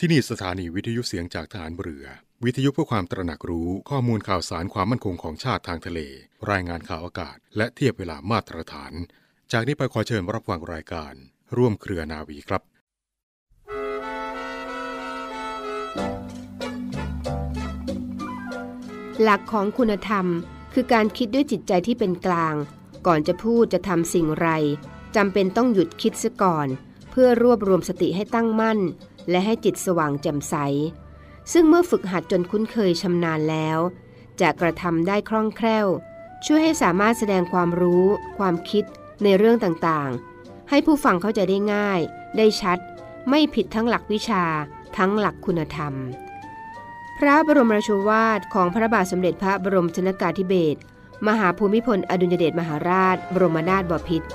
ที่นี่สถานีวิทยุเสียงจากฐานเรือ วิทยุเพื่อความตระหนักรู้ข้อมูลข่าวสารความมั่นคงของชาติทางทะเล รายงานข่าวอากาศ และเทียบเวลามาตรฐาน จากนี้ไปขอเชิญรับฟังรายการ ร่วมเครือนาวีครับหลักของคุณธรรม คือการคิดด้วยจิตใจที่เป็นกลาง ก่อนจะพูดจะทำสิ่งไรจำเป็นต้องหยุดคิดซะก่อน เพื่อรวบรวมสติให้ตั้งมั่น และให้จิตสว่างแจ่มใส ซึ่งเมื่อฝึกหัดจนคุ้นเคยชำนาญแล้ว จะกระทำได้คล่องแคล่ว ช่วยให้สามารถแสดงความรู้ ความคิดในเรื่องต่างๆ ให้ผู้ฟังเข้าใจได้ง่าย ได้ชัด ไม่ผิดทั้งหลักวิชา ทั้งหลักคุณธรรม พระบรมราชวาทของพระบาทสมเด็จพระบรมชนกาธิเบศรมหาภูมิพลอดุลยเดชมหาราช บรมนาถบพิตร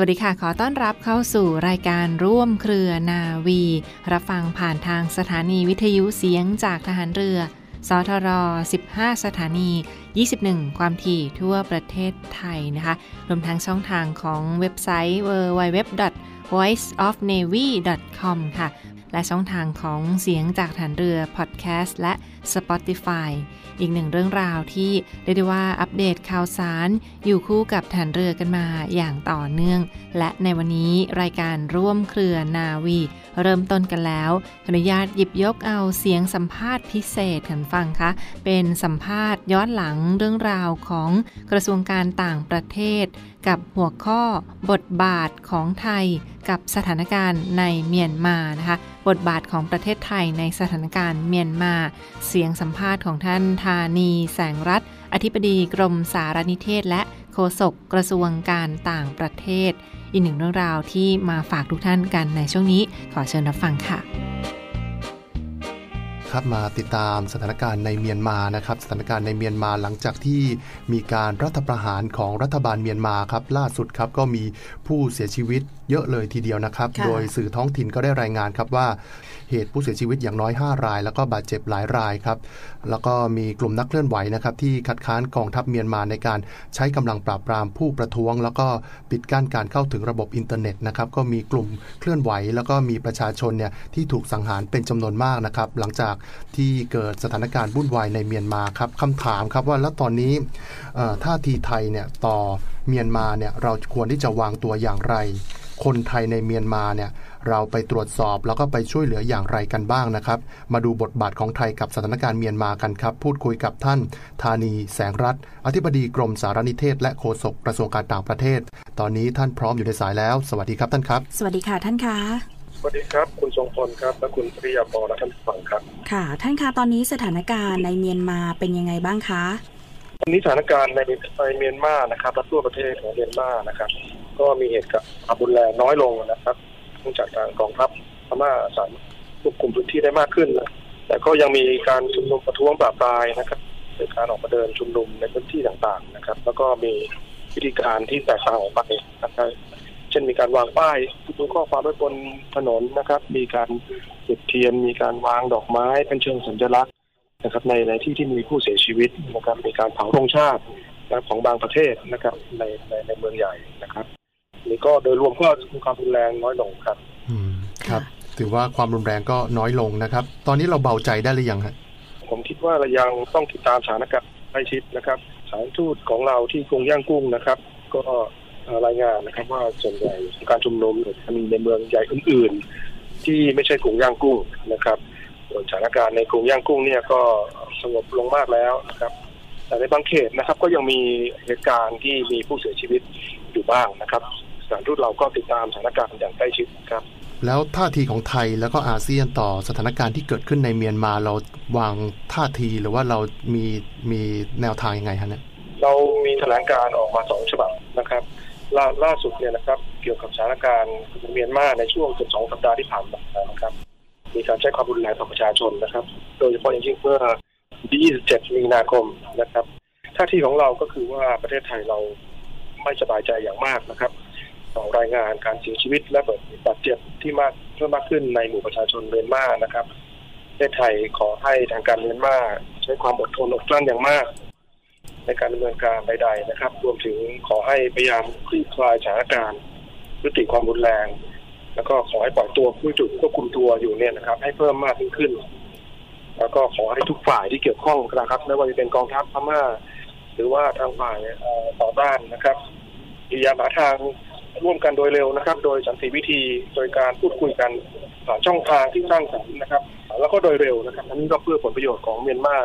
วัสดีค่ะ ขอต้อนรับเข้าสู่รายการร่วมเครือนาวี รับฟังผ่านทางสถานีวิทยุเสียงจากทหารเรือ สทร 15 สถานี 21 ความถี่ทั่วประเทศไทยนะคะ รวมทั้งช่องทางของเว็บไซต์ www.voiceofnavy.com ค่ะ และช่องทางของเสียงจากฐานเรือพอดแคสต์และ Spotify อีกหนึ่งเรื่องราวที่เรียกได้ว่าอัปเดตข่าวสาร อยู่คู่กับฐานเรือกันมาอย่างต่อเนื่อง และในวันนี้รายการร่วมเครือนาวี เริ่มต้นกันแล้วขออนุญาตหยิบยกเอาเสียงสัมภาษณ์พิเศษกันฟังคะเป็นสัมภาษณ์ย้อนหลังเรื่องราวของกระทรวงการต่างประเทศ กับหัวข้อบทบาทของไทยกับสถานการณ์ในเมียนมานะคะ บทบาทของประเทศไทยในสถานการณ์เมียนมา เสียงสัมภาษณ์ของท่านธานีแสงรัฐอธิบดีกรมสารนิเทศ และโฆษกกระทรวงการต่างประเทศ อีกหนึ่งเรื่องราวที่มาฝากทุกท่านกันในช่วงนี้ขอเชิญรับฟังค่ะ ครับมาติดตามสถานการณ์ในเมียนมานะครับสถานการณ์ในเมียนมาหลังจากที่มีการรัฐประหารของรัฐบาลเมียนมาครับล่าสุดครับก็มี ผู้เสียชีวิตเยอะเลยทีเดียวนะครับค่ะโดยสื่อท้องถิ่นก็ได้รายงานครับว่าเหตุผู้เสียชีวิตอย่างน้อย 5 ราย แล้วก็บาดเจ็บหลายรายครับ แล้วก็มีกลุ่มนักเคลื่อนไหวนะครับที่คัดค้านกองทัพเมียนมาในการใช้กำลังปราบปรามผู้ประท้วง แล้วก็ปิดกั้นการเข้าถึงระบบอินเทอร์เน็ตนะครับก็มีกลุ่มเคลื่อนไหว แล้วก็มีประชาชนเนี่ยที่ถูกสังหารเป็นจำนวนมากนะครับ หลังจากที่เกิดสถานการณ์วุ่นวายในเมียนมาครับคำถามครับว่าแล้วตอนนี้เอ่อท่าทีไทยเนี่ยต่อเมียนมาเนี่ยเราควรที่จะวางตัวอย่างไร คนไทยในเมียนมาเนี่ยเราไปตรวจสอบแล้วก็ไปช่วยเหลืออย่างไรกันบ้างนะครับ มาดูบทบาทของไทยกับสถานการณ์เมียนมากันครับ พูดคุยกับท่านธานีแสงรัฐอธิบดีกรมสารนิเทศ และโฆษกกระทรวงการต่างประเทศ ตอนนี้ท่านพร้อมอยู่ในสายแล้ว สวัสดีครับท่านครับ สวัสดีค่ะท่านคะสวัสดีครับ คุณทรงพลครับ และคุณปริยาพรและท่านผู้ฟังครับ ค่ะ ท่านคะตอนนี้สถานการณ์ในเมียนมาเป็นยังไงบ้างคะต อนนี้สถานการณ์ในเมียนมานะครับและทั่วประเทศของเมียนมานะครับ ก็มีเหตุกับความรุนแรงน้อยลงนะครับเนื่องจากทางกองทัพพม่าสามารถควบคุมพื้นที่ได้มากขึ้นนะแต่ก็ยังมีการชุมนุมประท้วงปราบปรายนะครับโดยการออกมาเดินชุมนุมในพื้นที่ต่างๆนะครับ แล้วก็มีวิธีการที่แตกต่างออกไปนะครับเช่นมีการวางป้ายดูข้อความไว้บนถนนนะครับ มีการจุดเทียน มีการวางดอกไม้เป็นเชิงสัญลักษณ์ นะครับในในที่ที่มีผู้เสียชีวิตนะครับมีการเผาธงชาตินะครับของบางประเทศนะครับในในในเมืองใหญ่นะครับนี่ก็โดยรวมก็มีความรุนแรงน้อยลงครับ อืมครับ ถือว่าความรุนแรงก็น้อยลงนะครับ ตอนนี้เราเบาใจได้หรือยังฮะผมคิดว่าเรายังต้องติดตามสถานการณ์ใกล้ชิดนะครับสถารทูตของเราที่กรุงย่างกุ้งนะครับ ก็เอ่อรายงานนะครับว่าส่วนใหญ่การชุมนุมจะมีในเมืองใหญ่อื่น ๆ ที่ไม่ใช่กรุงย่างกุ้งนะครับ ส่วนสถานการณ์ในกรุงย่างกุ้งเนี่ยก็สงบลงมากแล้วนะครับแต่ในบางเขตนะครับก็ยังมีเหตุการณ์ที่มีผู้เสียชีวิตอยู่บ้างนะครับสถานทูตเราก็ติดตามสถานการณ์อย่างใกล้ชิดครับ แล้วท่าทีของไทยแล้วก็อาเซียนต่อสถานการณ์ที่เกิดขึ้นในเมียนมาเราวางท่าทีหรือว่าเรามีมีแนวทางยังไงฮะเนี่ยเรามีแถลงการออกมาสองฉบับนะครับล่าล่าสุดเนี่ยนะครับเกี่ยวกับสถานการณ์เมียนมาในช่วงสองสัปดาห์ที่ผ่านมานะครับ มีการใช้ความรุนแรงต่อประชาชนนะครับ โดยเฉพาะอย่างยิ่งเมื่อที่ 27 มีนาคมนะครับท่าที่ของเราก็คือว่าประเทศไทยเราไม่สบายใจอย่างมากนะครับต่อรายงานการเสียชีวิตและบาดเจ็บที่มากเพิ่มมากขึ้นในหมู่ประชาชนเมียนมานะครับประเทศไทยขอให้ทางการเมียนมาใช้ความอดทนอดกลั้นอย่างมาก ในการดำเนินการใด ๆ นะครับ รวมถึงขอให้พยายามคลี่คลายสถานการณ์ยุติความรุนแรง แล้วก็ขอให้ปล่อยตัวผู้จุดควบคุมตัวอยู่เนี่ยนะครับ ให้เพิ่มมากยิ่งขึ้น แล้วก็ขอให้ทุกฝ่ายที่เกี่ยวข้องนะครับไม่ว่าจะเป็นกองทัพพม่าหรือว่าทางฝ่ายต่อต้านนะครับพยายามหาทางร่วมกันโดยเร็วนะครับ โดยสันติวิธีโดยการพูดคุยกันผ่านช่องทางที่สร้างสรรค์นะครับ แล้วก็โดยเร็วนะครับอันนี้ก็เพื่อผลประโยชน์ของเมียนมา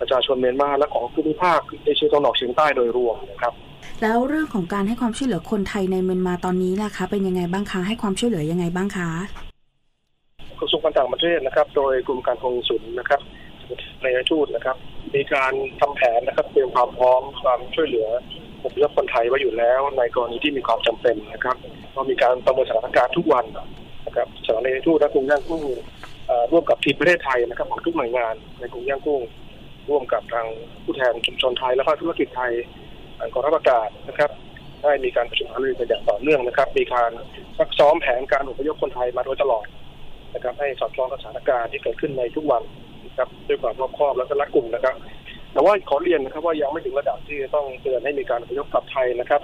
ประชาชนเมียนมาและของภูมิภาคเอเชียตะวันออกเฉียงใต้โดยรวมนะครับ แล้วเรื่องของการให้ความช่วยเหลือคนไทยในเมียนมาตอนนี้ล่ะคะ เป็นยังไงบ้างคะให้ความช่วยเหลือยังไงบ้างคะกระทรวงการต่างประเทศนะครับ โดยกรมการกงสุลนะครับในทูตนะครับ มีการทำแผนนะครับเตรียมความพร้อมความช่วยเหลืออพยพคนไทยไว้อยู่แล้ว ในกรณีที่มีความจำเป็นนะครับก็มีการประเมินสถานการณ์ทุกวันนะครับสถานในทูตและกรุงย่างกุ้งร่วมกับทีมประเทศไทยนะครับของทุกหน่วยงานในกรุงย่างกุ้งร่วมกับทางผู้แทนชุมชนไทยและภาคธุรกิจไทย กองทัพอากาศนะครับได้มีการประชุมหารือกันอย่างต่อเนื่องนะครับ มีการซักซ้อมแผนการอพยพคนไทยมาโดยตลอดนะครับ ให้สอดคล้องกับสถานการณ์ที่เกิดขึ้นในทุกวันนะครับด้วยความรอบคอบและก็รัดกุมนะครับ แต่ว่าขอเรียนนะครับว่ายังไม่ถึงระดับที่ต้องเตือนให้มีการอพยพกลับไทยนะครับ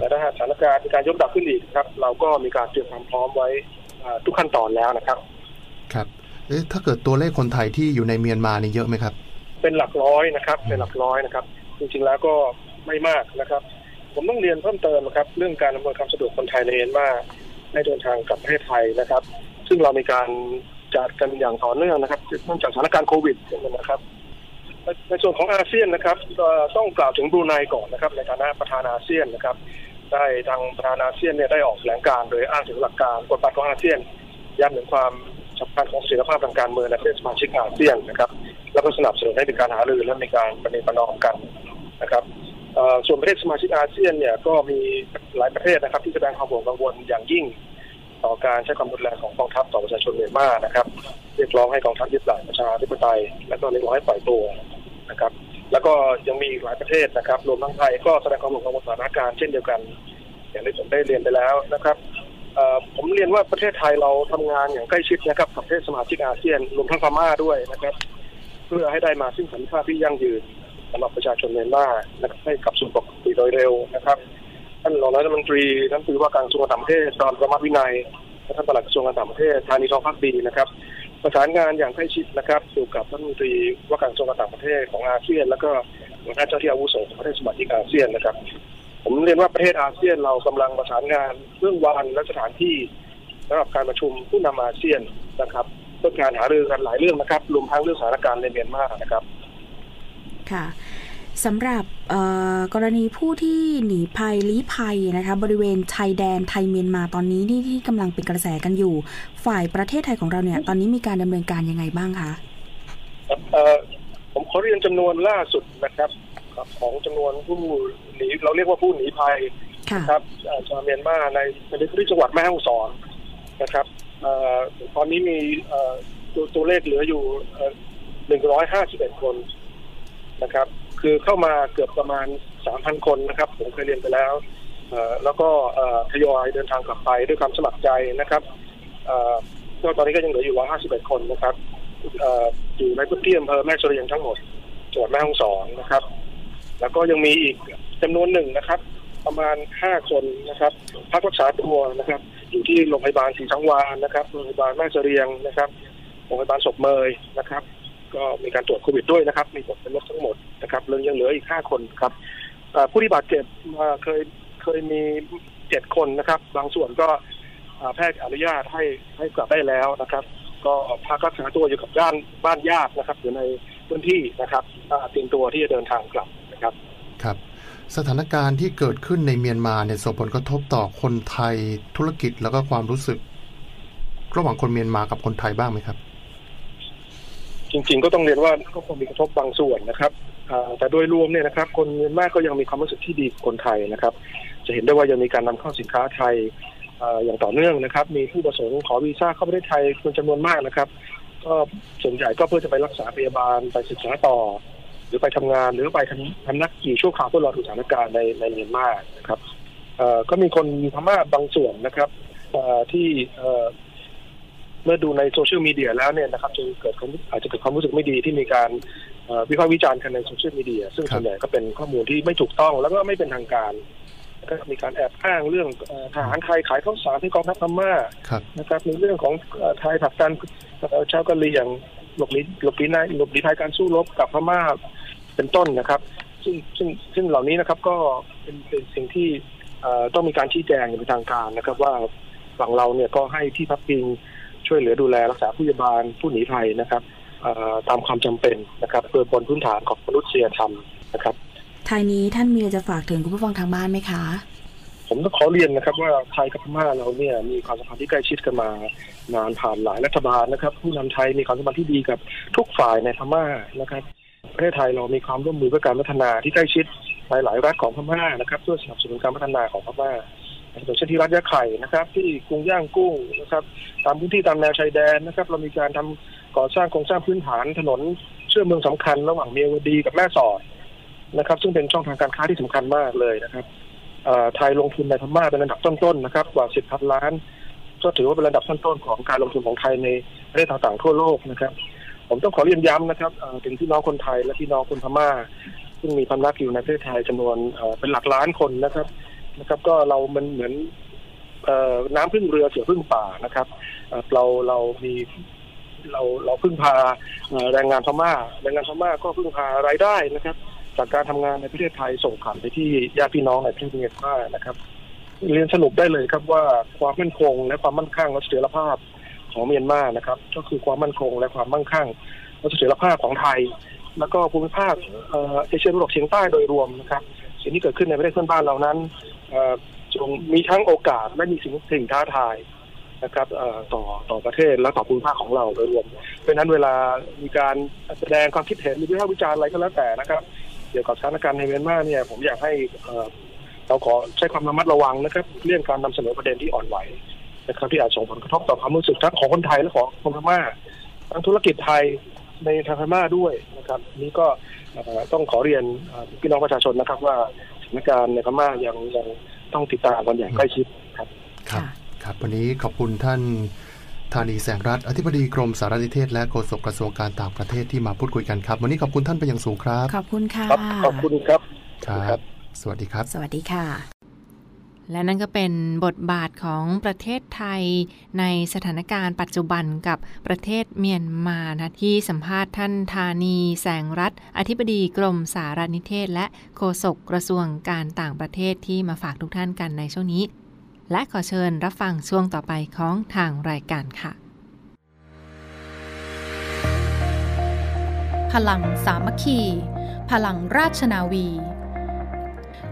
แต่ถ้าสถานการณ์มีการยกดับขึ้นอีกครับ เราก็มีการเตรียมความพร้อมไว้ทุกขั้นตอนแล้วนะครับ ครับเอ๊ะถ้าเกิดตัวเลขคนไทยที่อยู่ในเมียนมานี่เยอะไหมครับ เป็นหลักร้อยนะครับ เป็นหลักร้อยนะครับ จริงๆแล้วก็ ไม่มากนะครับ ผมต้องเรียนเพิ่มเติมนะครับ เรื่องการอำนวยความสะดวกคนไทยในเมียนมาให้เดินทางกลับประเทศไทยนะครับ ซึ่งเรามีการจัดกันอย่างต่อเนื่องนะครับเนื่องจากสถานการณ์โควิดนะครับในส่วนของอาเซียนนะครับต้องกล่าวถึงบรูไนก่อนนะครับ ในฐานะประธานอาเซียนนะครับ ได้ทางประธานอาเซียนเนี่ยได้ออกแถลงการโดยอ้างถึงหลักการกฎบัตรของอาเซียนย้ำถึงความสำคัญของเสถียรภาพทางการเมืองในประเทศสมาชิกอาเซียนนะครับ แล้วก็สนับสนุนให้มีการหารือและมีการประเนประนอมกันนะครับ ส่วนประเทศสมาชิกอาเซียนเนี่ยก็มีหลายประเทศนะครับ ที่แสดงความห่วงกังวลอย่างยิ่ง ต่อการใช้ความรุนแรงของกองทัพต่อประชาชนเมียนมานะครับ เรียกร้องให้กองทัพยึดหลักประชาธิปไตย และก็เรียกร้องให้ปล่อยตัวนะครับ แล้วก็ยังมีหลายประเทศนะครับ รวมทั้งไทยก็แสดงความห่วงกังวลสถานการณ์เช่นเดียวกัน อย่างที่ผมได้เรียนไปแล้วนะครับผมเรียนว่าประเทศไทยเราทำงานอย่างใกล้ชิดนะครับกับประเทศสมาชิกอาเซียนรวมทั้งพม่าด้วยนะครับ เพื่อให้ได้มาซึ่งสันติภาพที่ยั่งยืน สำหรับประชาชนเมียนมานะครับให้กับสู่ปกติโดยเร็วนะครับท่านรองรัฐมนตรีท่านคือว่าการกระทรวงการต่างประเทศตอนประมาทวินัยท่านปลัดกระทรวงการต่างประเทศธานีทองพักดีนะครับ ประสานงานอย่างใกล้ชิดนะครับอยู่กับท่านมนตรีว่าการกระทรวงการต่างประเทศของอาเซียน แล้วก็หัวหน้าเจ้าที่อาวุโสของประเทศสมาชิกอาเซียนนะครับ ผมเรียนว่าประเทศอาเซียนเรากำลังประสานงานเรื่องวันและสถานที่สำหรับการประชุมผู้นำอาเซียนนะครับเพื่อการหารือกันหลายเรื่องนะครับรวมทั้งเรื่องสถานการณ์ในเมียนมานะครับ ค่ะสำหรับกรณีผู้ที่หนีภัยลี้ภัยนะคะบริเวณชายแดนไทยเมียนมาตอนนี้ที่ที่กำลังเป็นกระแสกันอยู่ ฝ่ายประเทศไทยของเราเนี่ย ตอนนี้มีการดำเนินการยังไงบ้างคะผมขอเรียนจำนวนล่าสุดนะครับ ของจำนวนผู้หนีเราเรียกว่าผู้หนีภัยนะครับชาวเมียนมาในในที่จังหวัดแม่ฮ่องสอนนะครับตอนนี้มีตัวตัวเลขเหลืออยู่หนึ่งร้อยห้าสิบเอ็ดคน นะครับ คือเข้ามาเกือบประมาณสามพันคนนะครับ ผมเคยเรียนไปแล้วแล้วก็ทยอยเดินทางกลับไปด้วยความสมัครใจนะครับก็ตอนนี้ก็ยังเหลืออยู่ร้อยห้าสิบเอ็ดคนนะครับอยู่ในพื้นที่อำเภอแม่เสรียงทั้งหมดจังหวัดแม่ฮ่องสอนนะครับ แล้วก็ยังมีอีกจำนวนหนึ่งนะครับ ประมาณห้าคนนะครับพักรักษาตัวนะครับ อยู่ที่โรงพยาบาลศรีสังวานนะครับโรงพยาบาลแม่เสรียงนะครับโรงพยาบาลศพเมยนะครับ ก็มีการตรวจโควิดด้วยนะครับ มีผลเป็นลบทั้งหมดนะครับเรื่องยังเหลืออีกห้าคนครับผู้ที่บาดเจ็บเคยเคยมีเจ็ดคนนะครับ บางส่วนก็แพทย์อนุญาตให้ให้กลับได้แล้วนะครับ ก็พักรักษาตัวอยู่กับบ้านบ้านญาตินะครับ อยู่ในพื้นที่นะครับเตรียมตัวที่จะเดินทางกลับนะครับครับสถานการณ์ที่เกิดขึ้นในเมียนมาเนี่ยส่งผลกระทบต่อคนไทยธุรกิจแล้วก็ความรู้สึก ระหว่างคนเมียนมากับคนไทยบ้างไหมครับ จริง ๆ ก็ต้องเรียนว่าก็คงมีกระทบบางส่วนนะครับแต่โดยรวมเนี่ยนะครับ คนเมียนมาก็ยังมีความรู้สึกที่ดีคนไทยนะครับ จะเห็นได้ว่ายังมีการนำเข้าสินค้าไทยอย่างต่อเนื่องนะครับ มีผู้ประสงค์ขอวีซ่าเข้าประเทศไทยเป็นจำนวนมากนะครับ ก็ส่วนใหญ่ก็เพื่อจะไปรักษาพยาบาลไปศึกษาต่อ หรือไปทำงานหรือไปทำทำนักกี่ชั่วคราวเพื่อรอดูสถานการณ์ในในเมียนมานะครับก็มีคนพม่าบางส่วนนะครับที่ เมื่อดูในโซเชียลมีเดียแล้วเนี่ยนะครับจะเกิดอาจจะเกิดความรู้สึกไม่ดีที่มีการวิพากษ์วิจารณ์กันในโซเชียลมีเดียซึ่งส่วนใหญ่ก็เป็นข้อมูลที่ไม่ถูกต้องแล้วก็ไม่เป็นทางการก็มีการแอบอ้างเรื่องทหารไทยขายข้าวสารให้กองทัพพม่านะครับในเรื่องของไทยผักดันชาวกะเหรี่ยงหลบหนีหลบหนีในหลบหนีภัยการสู้รบกับพม่าเป็นต้นนะครับ ซึ่งซึ่งซึ่งเหล่านี้นะครับก็เป็นเป็นสิ่งที่ต้องมีการชี้แจงอย่างเป็นทางการนะครับ ว่าฝั่งเราเนี่ยก็ให้ที่พักพิง ช่วยเหลือดูแลรักษาผู้ยาบาลผู้หนีภัยนะครับตามความจำเป็นนะครับโดยบนพื้นฐานของมนุษยธรรมนะครับทายนี้ท่านมีจะฝากถึงคุณผู้ฟังทางบ้านไหมคะ ผมต้องขอเรียนนะครับ ว่าไทยกับพม่าเราเนี่ยมีความสัมพันธ์ที่ใกล้ชิดกันมานานผ่านหลายรัฐบาลนะครับ ผู้นำไทยมีความสัมพันธ์ที่ดีกับทุกฝ่ายในพม่านะครับประเทศไทยเรามีความร่วมมือเพื่อการพัฒนาที่ใกล้ชิดหลายหลายรัฐของพม่านะครับเพื่อสนับสนุนการพัฒนาของพม่า อย่างเช่นที่รัฐยะไข่นะครับ ที่กรุงย่างกุ้งนะครับตามพื้นที่ตามแนวชายแดนนะครับ เรามีการทำก่อสร้างโครงสร้างพื้นฐานถนนเชื่อมเมืองสำคัญ ระหว่างเมียวดีกับแม่สอดนะครับ ซึ่งเป็นช่องทางการค้าที่สำคัญมากเลยนะครับไทยลงทุนในพม่าเป็นระดับต้นๆนะครับกว่าสิบพันล้าน ก็ถือว่าเป็นระดับต้นๆของการลงทุนของไทยในประเทศต่างๆทั่วโลกนะครับ ผมต้องขอเรียนย้ำนะครับถึงพี่น้องคนไทยและพี่น้องคนพม่า ซึ่งมีพำนักอยู่ในประเทศไทยจำนวนเป็นหลักล้านคนนะครับ นะครับ ก็เรามันเหมือนน้ำพึ่งเรือเสือพึ่งป่านะครับ เราเรามีเราเราพึ่งพาแรงงานพม่า แรงงานพม่าก็พึ่งพารายได้นะครับ จากการทำงานในประเทศไทยส่งผ่านไปที่ญาติพี่น้องในประเทศเมียนมานะครับเรียนสรุปได้เลยครับว่าความมั่นคงและความมั่นคงและเสถียรภาพของเมียนมานะครับ ก็คือความมั่นคงและความมั่งคั่งและเสถียรภาพของไทย แล้วก็ภูมิภาคเอเชียตะวันออกเฉียงใต้โดยรวมนะครับ สิ่งที่เกิดขึ้นในประเทศเพื่อนบ้านเรานั้นจงมีทั้งโอกาสและมีสิ่งสิ่งท้าทายนะครับต่อต่อประเทศและต่อภูมิภาคของเราโดยรวมเพราะนั้นเวลามีการแสดงความคิดเห็นหรือวิพากษ์วิจารณ์อะไรก็แล้วแต่นะครับ เกี่ยวกับสถานการณ์ในเมียนมาเนี่ยผมอยากให้เราขอใช้ความระมัดระวังนะครับเรื่องการนำเสนอประเด็นที่อ่อนไหวนะครับที่อาจส่งผลกระทบต่อความรู้สึกทั้งของคนไทยและของคนพม่าทั้งธุรกิจไทย ในทางพม่าด้วยนะครับนี้ก็ต้องขอเรียนพี่น้องประชาชนนะครับ ว่าสถานการณ์ในพม่ายังยังต้องติดตามกันอย่างใกล้ชิดครับครับครับวันนี้ขอบคุณท่านธานีแสงรัฐอธิบดีกรมสารนิเทศและโฆษกกระทรวงการต่างประเทศที่มาพูดคุยกันครับ วันนี้ขอบคุณท่านเป็นอย่างสูงครับ ขอบคุณค่ะขอบคุณครับครับ สวัสดีครับ สวัสดีค่ะ และนั่นก็เป็นบทบาทของประเทศไทยในสถานการณ์ปัจจุบันกับประเทศเมียนมานะที่สัมภาษณ์ท่านธานี แสงรัฐ อธิบดีกรมสารนิเทศ และโฆษกกระทรวงการต่างประเทศที่มาฝากทุกท่านกันในช่วงนี้ และขอเชิญรับฟังช่วงต่อไปของทางรายการค่ะ พลังสามัคคี พลังราชนาวี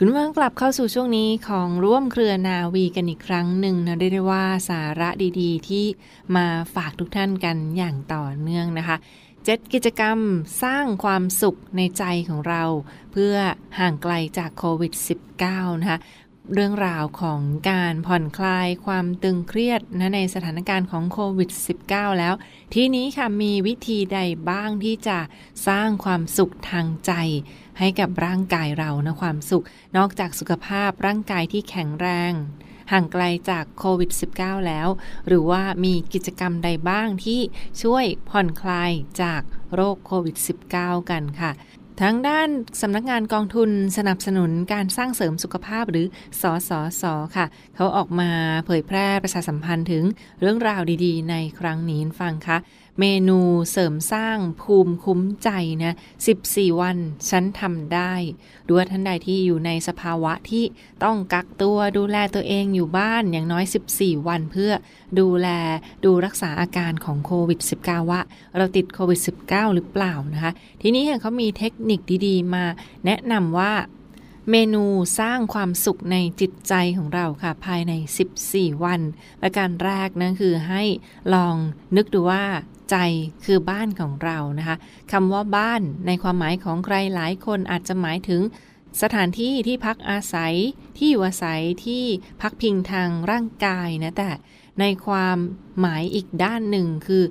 คุณว่างกลับเข้าสู่ช่วงนี้ของร่วมเครือนาวีกันอีกครั้งหนึ่งนะได้ได้ว่าสาระดีๆ ที่มาฝากทุกท่านกันอย่างต่อเนื่องนะคะเจ็ดกิจกรรมสร้างความสุขในใจของเรา เพื่อห่างไกลจากโควิด -19 นะคะ เรื่องราวของการผ่อนคลายความตึงเครียดนะในสถานการณ์ของโควิด -19 แล้ว ทีนี้ค่ะมีวิธีใดบ้างที่จะสร้างความสุขทางใจ ให้กับร่างกายเรานะความสุข นอกจากสุขภาพร่างกายที่แข็งแรง ห่างไกลจากโควิด -19 แล้ว หรือว่ามีกิจกรรมใดบ้างที่ช่วยผ่อนคลายจากโรคโควิด -19 กันค่ะ ทั้งด้านสำนักงานกองทุนสนับสนุนการสร้างเสริมสุขภาพหรือสอสอสอค่ะ เขาออกมาเผยแพร่ประชาสัมพันธ์ถึงเรื่องราวดีๆ ในครั้งนี้ฟังคะ เมนูเสริมสร้างภูมิคุ้มใจนะ14 วันฉันทำได้ดูว่าท่านใดที่อยู่ในสภาวะที่ต้องกักตัวดูแลตัวเองอยู่บ้านอย่างน้อย 14 วันเพื่อดูแลดูรักษาอาการของโควิด -19 ว่าเราติดโควิด -19 หรือเปล่านะคะ ทีนี้เขามีเทคนิคดีๆ มาแนะนำว่าเมนูสร้างความสุขในจิตใจของเราค่ะ ภายใน 14 วันและการแรกนั่นคือให้ลองนึกดูว่า ใจคือบ้านของเรานะคะคำว่าบ้านในความหมายของใครหลายคนอาจจะหมายถึงสถานที่ที่พักอาศัยที่อยู่อาศัยที่พักพิงทางร่างกายนะแต่ในความหมายอีกด้านหนึ่งคือ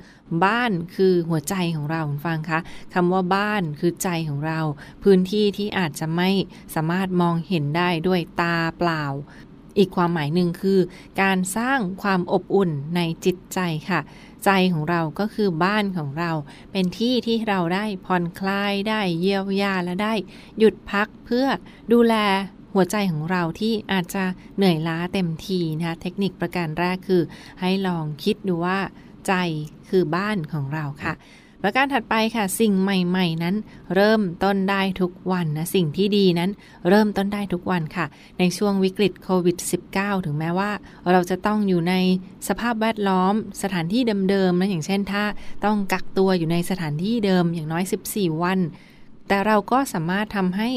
บ้านคือหัวใจของเราฟังคะคำว่าบ้านคือใจของเรา พื้นที่ที่อาจจะไม่สามารถมองเห็นได้ด้วยตาเปล่า อีกความหมายหนึ่งคือ การสร้างความอบอุ่นในจิตใจค่ะ ใจของเราก็คือบ้านของเรา เป็นที่ที่เราได้ผ่อนคลายได้เยียวยาและได้ หยุดพักเพื่อดูแลหัวใจของเราที่อาจจะเหนื่อยล้าเต็มทีนะคะเทคนิคประการแรกคือ ให้ลองคิดดูว่า ใจคือบ้านของเราค่ะ ประการถัดไปค่ะ สิ่งใหม่ ๆ นั้น เริ่มต้นได้ทุกวันนะสิ่งที่ดีนั้น เริ่มต้นได้ทุกวันค่ะ ในช่วงวิกฤตโควิด -19 ถึงแม้ว่า เราจะต้องอยู่ในสภาพแวดล้อมสถานที่เดิมๆนะอย่างเช่น ถ้าต้องกักตัวอยู่ในสถานที่เดิมอย่างน้อย 14 วันแต่เราก็สามารถทำให้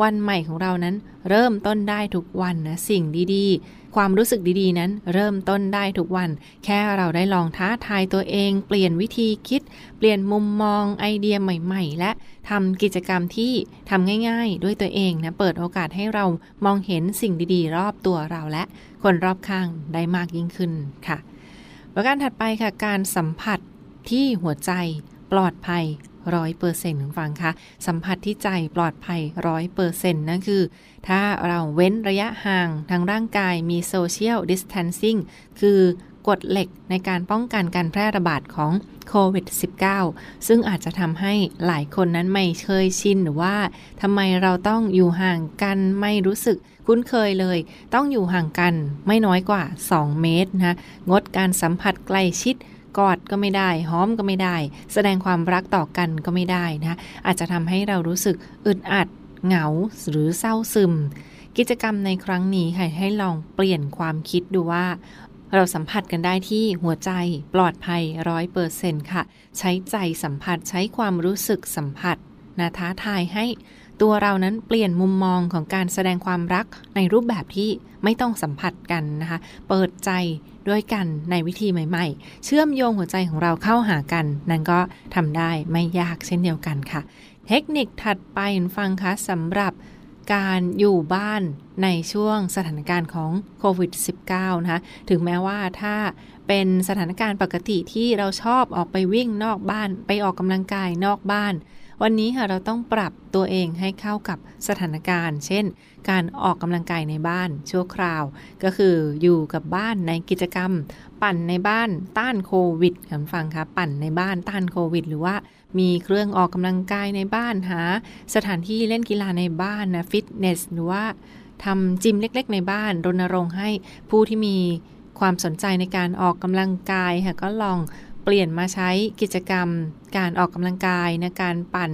วันใหม่ของเรานั้นเริ่มต้นได้ทุกวันนะสิ่งดีๆ ความรู้สึกดีๆ นั้นเริ่มต้นได้ทุกวัน แค่เราได้ลองท้าทายตัวเอง เปลี่ยนวิธีคิด เปลี่ยนมุมมองไอเดียใหม่ ๆ และทำกิจกรรมที่ทำง่ายๆ ด้วยตัวเองนะเปิดโอกาสให้เรามองเห็นสิ่งดีๆ รอบตัวเราและคนรอบข้างได้มากยิ่งขึ้นค่ะประการถัดไปค่ะการสัมผัสที่หัวใจปลอดภัย ร้อยเปอร์เซ็นต์ฟังคะสัมผัสที่ใจปลอดภัยร้อยเปอร์เซ็นต์นั่นคือ ถ้าเราเว้นระยะห่างทางร่างกายมี social distancing คือกฎเหล็กในการป้องกันการแพร่ระบาดของโควิด -19 ซึ่งอาจจะทำให้หลายคนนั้นไม่เคยชินหรือว่าทำไมเราต้องอยู่ห่างกันไม่รู้สึกคุ้นเคยเลย ต้องอยู่ห่างกันไม่น้อยกว่า 2 เมตรนะงดการสัมผัสใกล้ชิด กอดก็ไม่ได้หอมก็ไม่ได้ แสดงความรักต่อกันก็ไม่ได้นะอาจจะทำให้เรารู้สึกอึดอัดเหงาหรือเศร้าซึม กิจกรรมในครั้งนี้ค่ะให้ลองเปลี่ยนความคิดดูว่า เราสัมผัสกันได้ที่หัวใจปลอดภัยร้อยเปอร์เซ็นค่ะ ใช้ใจสัมผัสใช้ความรู้สึกสัมผัสนะท้าทายให้ตัวเรานั้นเปลี่ยนมุมมองของการแสดงความรักในรูปแบบที่ไม่ต้องสัมผัสกันนะคะ เปิดใจ ด้วยกันในวิธีใหม่ ๆ เชื่อมโยงหัวใจของเราเข้าหากัน นั่นก็ทำได้ไม่ยากเช่นเดียวกันค่ะ เทคนิคถัดไปฟังคะสำหรับการอยู่บ้านในช่วงสถานการณ์ของโควิด -19 นะคะ ถึงแม้ว่าถ้าเป็นสถานการณ์ปกติที่เราชอบออกไปวิ่งนอกบ้าน ไปออกกำลังกายนอกบ้าน วันนี้ค่ะเราต้องปรับตัวเองให้เข้ากับสถานการณ์ เช่น การออกกำลังกายในบ้านชั่วคราว ก็คืออยู่กับบ้านในกิจกรรม ปั่นในบ้านต้านโควิดคุณฟังคะปั่นในบ้านต้านโควิด หรือว่ามีเครื่องออกกำลังกายในบ้านหา สถานที่เล่นกีฬาในบ้านนะฟิตเนสหรือว่าทำจิมเล็กๆ ในบ้านรณรงค์ให้ผู้ที่มีความสนใจในการออกกำลังกายค่ะก็ลอง เปลี่ยนมาใช้กิจกรรม การออกกำลังกายนะการปั่น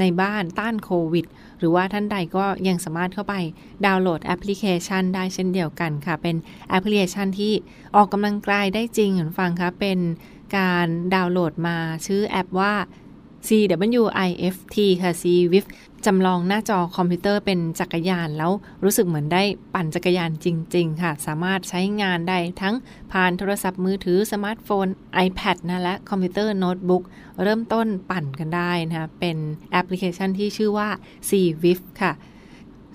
ในบ้านต้านโควิด หรือว่าท่านใดก็ยังสามารถเข้าไปดาวน์โหลดแอปพลิเคชันได้เช่นเดียวกันค่ะ เป็นแอปพลิเคชันที่ออกกำลังกายได้จริงคุณฟังคะเป็นการดาวน์โหลดมาชื่อแอปว่า CWIFT ค่ะ ZWIFT จำลองหน้าจอคอมพิวเตอร์เป็นจักรยานแล้วรู้สึกเหมือนได้ปั่นจักรยานจริง ๆ ค่ะ สามารถใช้งานได้ทั้งผ่านโทรศัพท์มือถือสมาร์ทโฟน iPad นะและคอมพิวเตอร์โน้ตบุ๊กเริ่มต้นปั่นกันได้นะคะเป็นแอปพลิเคชันที่ชื่อว่า z w i f t ค่ะ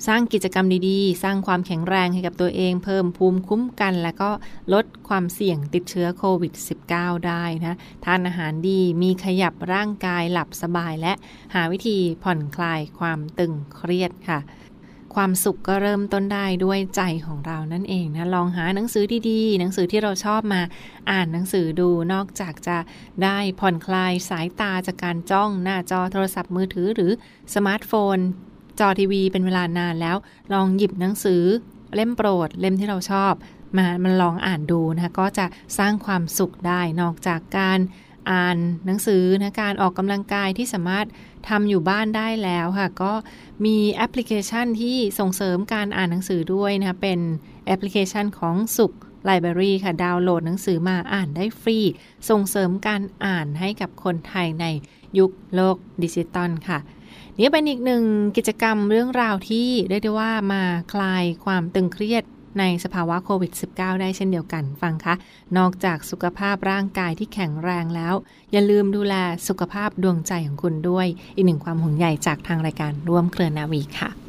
สร้างกิจกรรมดีๆ สร้างความแข็งแรงให้กับตัวเอง เพิ่มภูมิคุ้มกัน และก็ลดความเสี่ยงติดเชื้อโควิด -19 ได้นะทานอาหารดีมีขยับร่างกายหลับสบายและหาวิธีผ่อนคลายความตึงเครียดค่ะ ความสุขก็เริ่มต้นได้ด้วยใจของเรานั่นเองนะลองหาหนังสือดีๆ หนังสือที่เราชอบมาอ่านหนังสือดูนอกจากจะได้ผ่อนคลายสายตาจากการจ้องหน้าจอโทรศัพท์มือถือหรือสมาร์ทโฟน จอทีวีเป็นเวลานานแล้ว ลองหยิบหนังสือเล่มโปรดเล่มที่เราชอบมามันลองอ่านดูนะคะก็จะสร้างความสุขได้นอกจากการอ่านหนังสือนะการออกกำลังกายที่สามารถทำอยู่บ้านได้แล้วค่ะ ก็มีแอปพลิเคชันที่ส่งเสริมการอ่านหนังสือด้วยนะคะเป็นแอปพลิเคชันของ SOOK Library ค่ะ ดาวน์โหลดหนังสือมาอ่านได้ฟรี ส่งเสริมการอ่านให้กับคนไทยในยุคโลกดิจิตอลค่ะ นี่เป็นอีกหนึ่งกิจกรรมเรื่องราวที่เรียกได้ว่ามาคลายความตึงเครียดในสภาวะโควิด -19 ได้เช่นเดียวกันฟังคะ นอกจากสุขภาพร่างกายที่แข็งแรงแล้ว อย่าลืมดูแลสุขภาพดวงใจของคุณด้วย อีกหนึ่งความห่วงใยจากทางรายการร่วมเครือนาวีค่ะ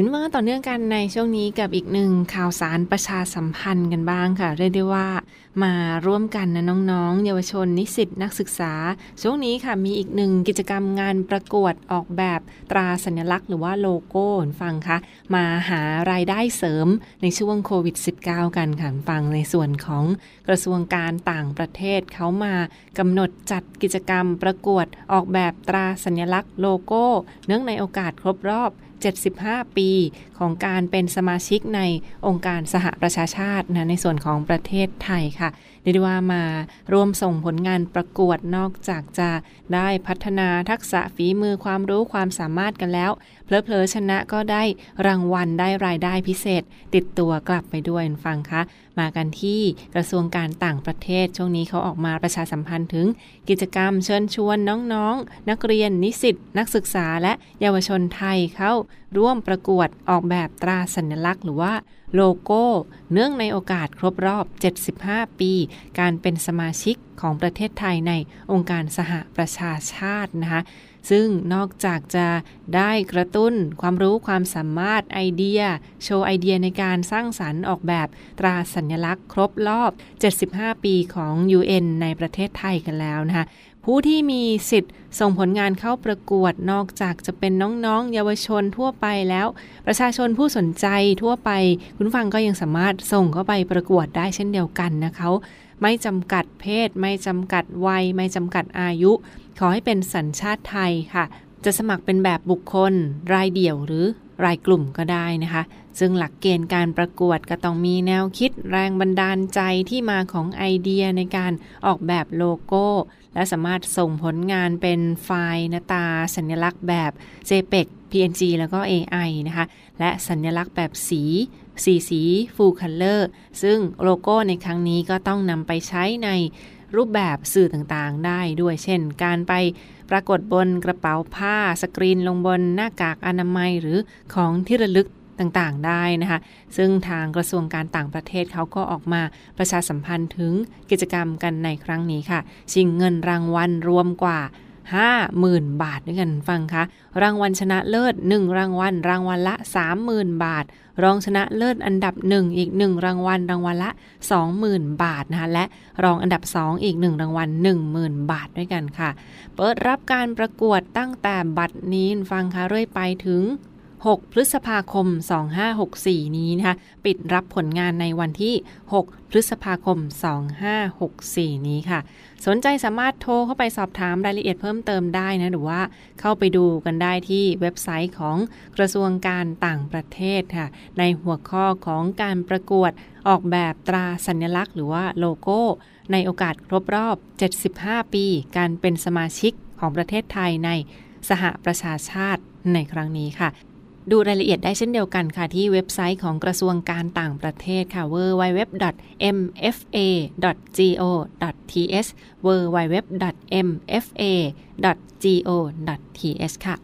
คุณว่าต่อเนื่องกันในช่วงนี้กับอีกหนึ่งข่าวสารประชาสัมพันธ์กันบ้างค่ะเรียกได้ว่ามาร่วมกันนะน้องๆ เยาวชนนิสิตนักศึกษา ช่วงนี้ค่ะมีอีกหนึ่งกิจกรรมงานประกวดออกแบบตราสัญลักษณ์หรือว่าโลโก้ฟังคะมาหารายได้เสริมในช่วงโควิด -19 กันค่ะฟังในส่วนของกระทรวงการต่างประเทศเขามากำหนดจัดกิจกรรมประกวดออกแบบตราสัญลักษณ์โลโก้ เนื่องในโอกาสครบรอบ 75 ปีของการเป็นสมาชิกในองค์การสหประชาชาตินะในส่วนของประเทศไทยค่ะเรียกได้ว่ามาร่วมส่งผลงานประกวดนอกจากจะได้พัฒนาทักษะฝีมือความรู้ความสามารถกันแล้ว เพลอๆชนะก็ได้รางวัลได้รายได้พิเศษ ติดตัวกลับไปด้วยฟังคะมากันที่กระทรวงการต่างประเทศ ช่วงนี้เขาออกมาประชาสัมพันธ์ถึง กิจกรรมเชิญชวนน้องๆนักเรียนนิสิตนักศึกษาและเยาวชนไทยเข้าร่วมประกวดออกแบบตราสัญลักษณ์ หรือว่าโลโก้ เนื่องในโอกาสครบรอบ 75 ปี การเป็นสมาชิกของประเทศไทยในองค์การสหประชาชาตินะคะซึ่งนอกจากจะได้กระตุ้นความรู้ความสามารถไอเดีย โชว์ไอเดียในการสร้างสรรค์ออกแบบตราสัญลักษณ์ครบรอบ 75 ปีของ UN ในประเทศไทยกันแล้วนะคะ ผู้ที่มีสิทธิ์ส่งผลงานเข้าประกวดนอกจากจะเป็นน้องๆ เยาวชนทั่วไปแล้ว ประชาชนผู้สนใจทั่วไป คุณฟังก็ยังสามารถส่งเข้าไปประกวดได้เช่นเดียวกันนะคะไม่จำกัดเพศ ไม่จำกัดวัย ไม่จำกัดอายุ ขอให้เป็นสัญชาติไทยค่ะ จะสมัครเป็นแบบบุคคล รายเดี่ยวหรือ รายกลุ่มก็ได้นะคะ ซึ่งหลักเกณฑ์การประกวดก็ต้องมีแนวคิดแรงบันดาลใจที่มาของไอเดียในการออกแบบโลโก้ และสามารถส่งผลงานเป็นไฟล์หน้าตา สัญลักษณ์แบบ JPEG PNG แล้วก็ AI นะคะ และสัญลักษณ์แบบสี สีสี Full Color ซึ่งโลโก้ในครั้งนี้ก็ต้องนำไปใช้ในรูปแบบสื่อต่างๆได้ด้วยเช่น การไปปรากฏบนกระเป๋าผ้าสกรีนลงบนหน้ากากอนามัยหรือของที่ระลึกต่างๆได้นะคะ ซึ่งทางกระทรวงการต่างประเทศเขาก็ออกมาประชาสัมพันธ์ถึงกิจกรรมกันในครั้งนี้ค่ะ ชิงเงินรางวัลรวมกว่า 50,000 บาทด้วยกันฟังคะรางวัลชนะเลิศ 1 รางวัล รางวัลละ 30,000 บาท รองชนะเลิศอันดับ 1 อีก 1 รางวัล รางวัลละ 20,000 บาทนะคะและรองอันดับ 2 อีก 1 รางวัล 10,000 บาทด้วยกันค่ะ เปิดรับการประกวดตั้งแต่บัดนี้ฟังคะเรื่อยไปถึง 6 พฤษภาคม 2564 นี้นะคะ ปิดรับผลงานในวันที่ 6 พฤษภาคม 2564 นี้ค่ะ สนใจสามารถโทรเข้าไปสอบถามรายละเอียดเพิ่มเติมได้นะ หรือว่าเข้าไปดูกันได้ที่เว็บไซต์ของกระทรวงการต่างประเทศค่ะ ในหัวข้อของการประกวดออกแบบตราสัญลักษณ์ หรือว่าโลโก้ ในโอกาสครบรอบ 75 ปี การเป็นสมาชิกของประเทศไทยในสหประชาชาติในครั้งนี้ค่ะ ดูรายละเอียดได้เช่นเดียวกันค่ะ ที่เว็บไซต์ของกระทรวงการต่างประเทศค่ะ www.mfa.go.th www.mfa.go.th ค่ะ